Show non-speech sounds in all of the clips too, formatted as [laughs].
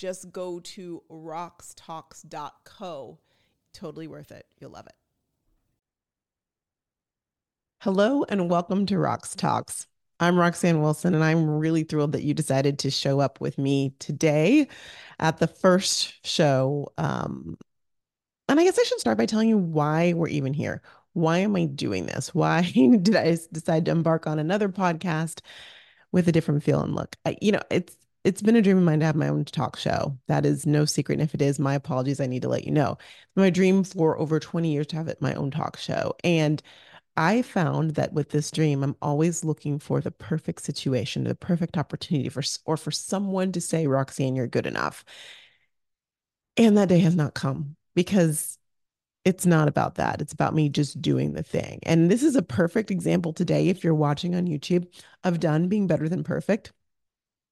just go to roxtalks.co. Totally worth it. You'll love it. Hello and welcome to Rox Talks. I'm Roxanne Wilson, and I'm really thrilled that you decided to show up with me today at the first show. Um, and I guess I should start by telling you why we're even here. Why am I doing this? Why [laughs] did I decide to embark on another podcast with a different feel and look? I, you know, it's it's been a dream of mine to have my own talk show. That is no secret. And if it is, my apologies. I need to let you know. My dream for over 20 years to have it my own talk show. And I found that with this dream, I'm always looking for the perfect situation, the perfect opportunity for, or for someone to say, Roxanne, you're good enough. And that day has not come because it's not about that. It's about me just doing the thing. And this is a perfect example today, if you're watching on YouTube, of done being better than perfect,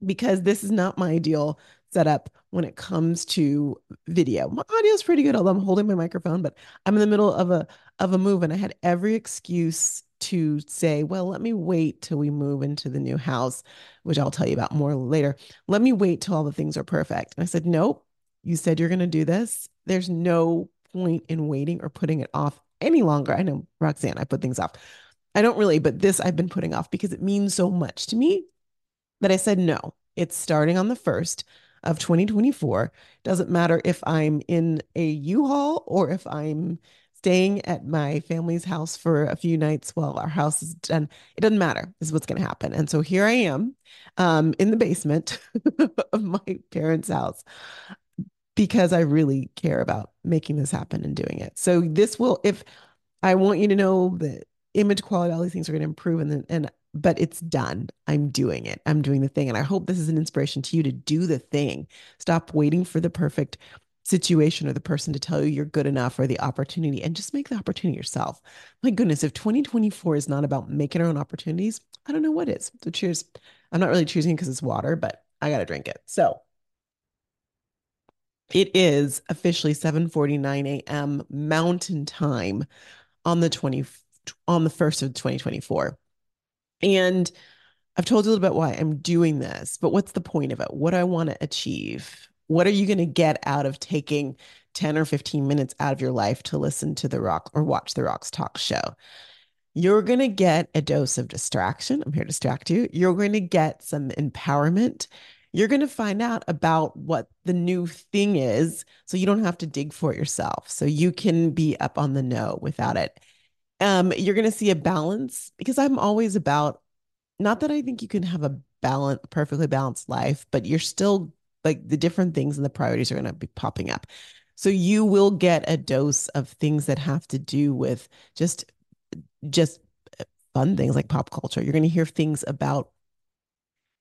because this is not my ideal setup when it comes to video. My audio is pretty good, although I'm holding my microphone, but I'm in the middle of a of a move and I had every excuse to say, well, let me wait till we move into the new house, which I'll tell you about more later. Let me wait till all the things are perfect. And I said, nope, you said you're going to do this. There's no point in waiting or putting it off any longer. I know, Roxanne, I put things off. I don't really, but this I've been putting off because it means so much to me that I said, no, it's starting on the first of 2024. Doesn't matter if I'm in a U-Haul or if I'm staying at my family's house for a few nights while our house is done. It doesn't matter. This is what's going to happen. And so here I am um, in the basement [laughs] of my parents' house because I really care about making this happen and doing it. So this will, if I want you to know that image quality, all these things are going to improve and, and but it's done. I'm doing it. I'm doing the thing. And I hope this is an inspiration to you to do the thing. Stop waiting for the perfect situation or the person to tell you you're good enough or the opportunity and just make the opportunity yourself. My goodness, if 2024 is not about making our own opportunities, I don't know what is. So cheers. I'm not really choosing because it's water, but I got to drink it. So it is officially 7:49 a.m. Mountain Time on the 20 on the 1st of 2024. And I've told you a little bit why I'm doing this, but what's the point of it? What do I want to achieve? What are you going to get out of taking 10 or 15 minutes out of your life to listen to the rock or watch the Rock's talk show? You're going to get a dose of distraction. I'm here to distract you. You're going to get some empowerment. You're going to find out about what the new thing is so you don't have to dig for it yourself. So you can be up on the know without it um, you're going to see a balance because I'm always about not that I think you can have a balance, perfectly balanced life, but you're still like the different things and the priorities are going to be popping up. So you will get a dose of things that have to do with just just uh, fun things like pop culture. You're going to hear things about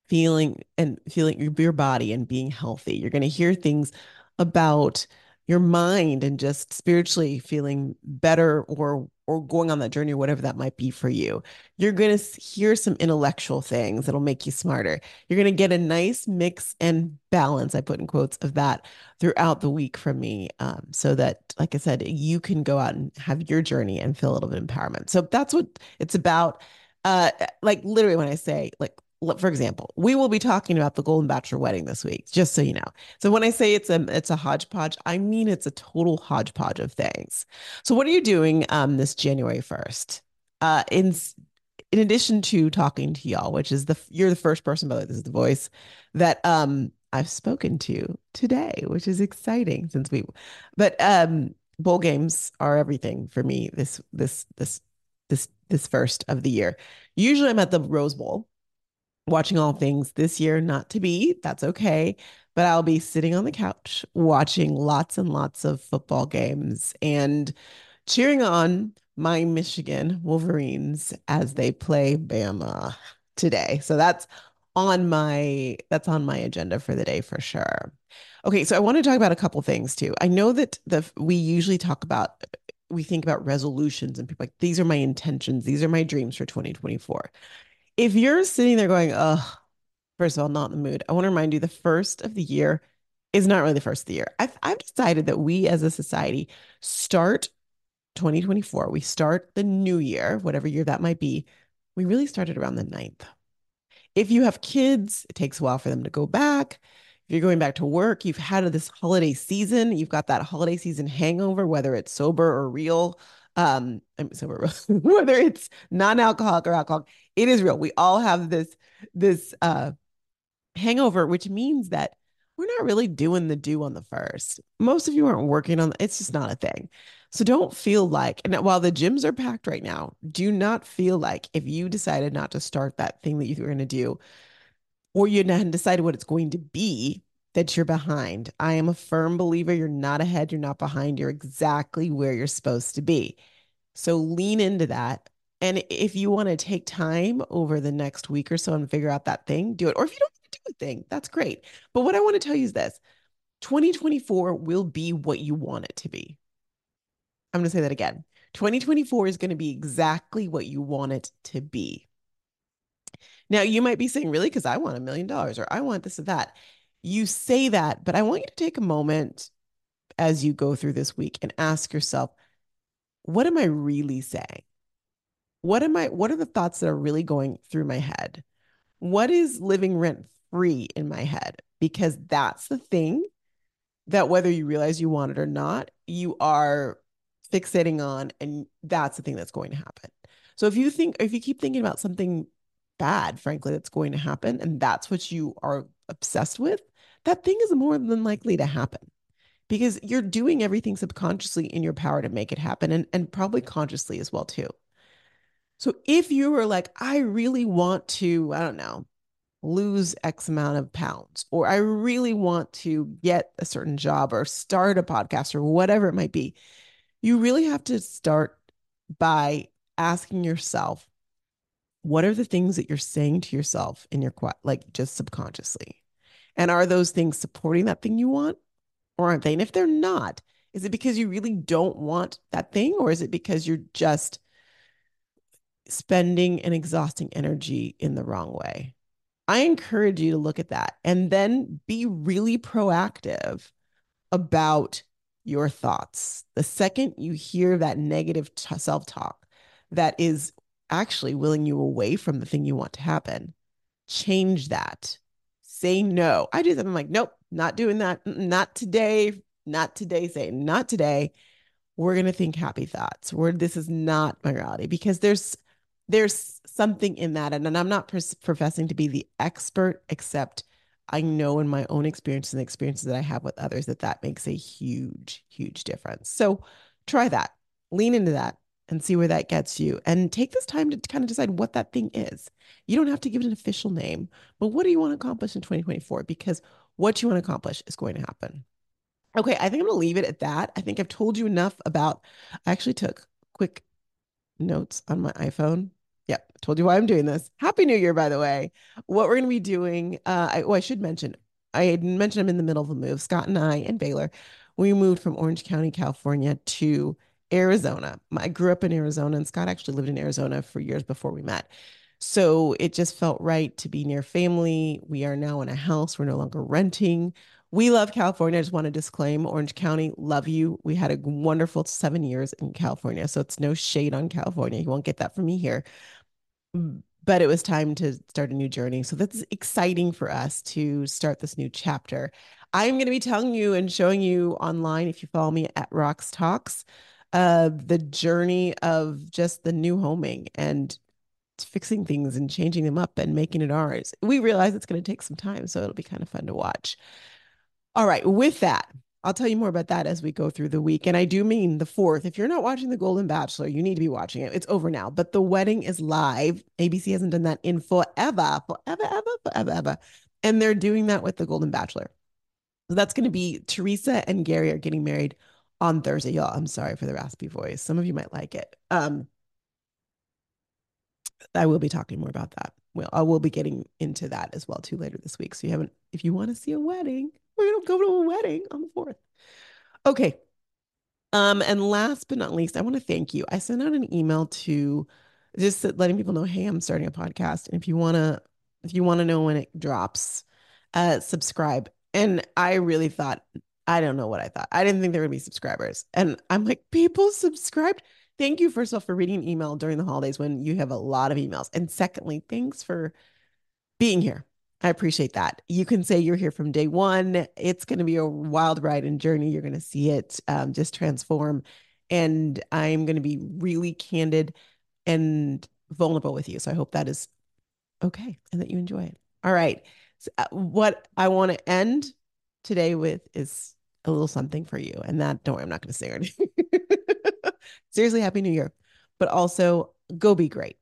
feeling and feeling your, your body and being healthy. You're going to hear things about your mind and just spiritually feeling better or or going on that journey or whatever that might be for you. You're going to hear some intellectual things that'll make you smarter. You're going to get a nice mix and balance, I put in quotes, of that throughout the week from me. Um, so that, like I said, you can go out and have your journey and feel a little bit of empowerment. So that's what it's about. Uh, like literally when I say like for example, we will be talking about the Golden Bachelor wedding this week, just so you know. So when I say it's a it's a hodgepodge, I mean it's a total hodgepodge of things. So what are you doing um this January 1st? Uh in in addition to talking to y'all, which is the you're the first person, by the way, this is the voice that um I've spoken to today, which is exciting since we but um bowl games are everything for me this this this this this first of the year. Usually I'm at the Rose Bowl watching all things this year, not to be. That's okay. But I'll be sitting on the couch watching lots and lots of football games and cheering on my Michigan Wolverines as they play Bama today. So that's on my that's on my agenda for the day for sure. Okay, so I want to talk about a couple things too. I know that the we usually talk about we think about resolutions and people like these are my intentions, these are my dreams for 2024. If you're sitting there going, "Oh, first of all, not in the mood," I want to remind you the first of the year is not really the first of the year. I've I've decided that we as a society start 2024, we start the new year, whatever year that might be. We really started around the 9th. If you have kids, it takes a while for them to go back. If you're going back to work, you've had this holiday season, you've got that holiday season hangover, whether it's sober or real. Um, sober, [laughs] whether it's non-alcoholic or alcoholic, it is real. We all have this this uh hangover, which means that we're not really doing the do on the first. Most of you aren't working on it's just not a thing. So don't feel like, and while the gyms are packed right now, do not feel like if you decided not to start that thing that you were going to do, or you hadn't decided what it's going to be, that you're behind. I am a firm believer you're not ahead, you're not behind, you're exactly where you're supposed to be. So lean into that. And if you want to take time over the next week or so and figure out that thing, do it. Or if you don't want to do a thing, that's great. But what I want to tell you is this 2024 will be what you want it to be. I'm going to say that again. 2024 is going to be exactly what you want it to be. Now, you might be saying, really? Because I want a million dollars or I want this or that. You say that, but I want you to take a moment as you go through this week and ask yourself, what am I really saying? What am I, what are the thoughts that are really going through my head? What is living rent free in my head? Because that's the thing that whether you realize you want it or not, you are fixating on and that's the thing that's going to happen so if you think if you keep thinking about something bad frankly that's going to happen and that's what you are obsessed with that thing is more than likely to happen. Because you're doing everything subconsciously in your power to make it happen and, and probably consciously as well too. So if you were like i really want to i don't know lose x amount of pounds or i really want to get a certain job or start a podcast or whatever it might be you really have to start by asking yourself, what are the things that you're saying to yourself in your like just subconsciously? And are those things supporting that thing you want or aren't they? And if they're not, is it because you really don't want that thing or is it because you're just spending and exhausting energy in the wrong way? I encourage you to look at that and then be really proactive about your thoughts. The second you hear that negative t- self talk that is actually willing you away from the thing you want to happen, change that. Say no. I do that. I'm like, nope, not doing that. Not today. Not today. Say not today. We're gonna think happy thoughts. Where this is not my reality because there's there's something in that, and, and I'm not pers- professing to be the expert, except I know in my own experience and the experiences that I have with others that that makes a huge, huge difference. So try that, lean into that and see where that gets you. And take this time to kind of decide what that thing is. You don't have to give it an official name, but what do you want to accomplish in 2024? Because what you want to accomplish is going to happen. Okay, I think I'm to leave it at that. I think I've told you enough about, I actually took quick notes on my iPhone Yep, told you why I'm doing this. Happy New Year, by the way. What we're to be doing, uh, I, oh, I should mention, I mentioned I'm in the middle of a move. Scott and I and Baylor, we moved from Orange County, California to Arizona. I grew up in Arizona, and Scott actually lived in Arizona for years before we met. So it just felt right to be near family. We are now in a house. We're no longer renting. We love California. I just want to disclaim Orange County, love you. We had a wonderful seven years in California. So it's no shade on California. You won't get that from me here but it was time to start a new journey. So that's exciting for us to start this new chapter. I'm going to be telling you and showing you online, if you follow me at Rox Talks, uh, the journey of just the new homing and fixing things and changing them up and making it ours. We realize it's going to take some time, so it'll be kind of fun to watch. All right, with that, I'll tell you more about that as we go through the week. And I do mean the fourth. If you're not watching The Golden Bachelor, you need to be watching it. It's over now, but the wedding is live. ABC hasn't done that in forever, forever, ever, forever, ever. And they're doing that with The Golden Bachelor. So that's going to be Theresa and Gerry are getting married on Thursday. Y'all, I'm sorry for the raspy voice. Some of you might like it. Um, I will be talking more about that well, I will be getting into that as well too later this week. So you haven't, if you want to see a wedding, we're gonna go to a wedding on the fourth. Okay. Um, and last but not least, I want to thank you. I sent out an email to just letting people know, hey, I'm starting a podcast. And if you wanna, if you want to know when it drops, uh, subscribe. And I really thought, I don't know what I thought. I didn't think there would be subscribers. And I'm like, people subscribed. Thank you, first of all, for reading an email during the holidays when you have a lot of emails. And secondly, thanks for being here. I appreciate that. You can say you're here from day one. It's going to be a wild ride and journey. You're going to see it um, just transform. And I'm going to be really candid and vulnerable with you. So I hope that is okay and that you enjoy it. All right. So, uh, what I want to end today with is a little something for you. And that, don't worry, I'm not going to say anything. [laughs] Seriously, Happy New Year. But also, go be great.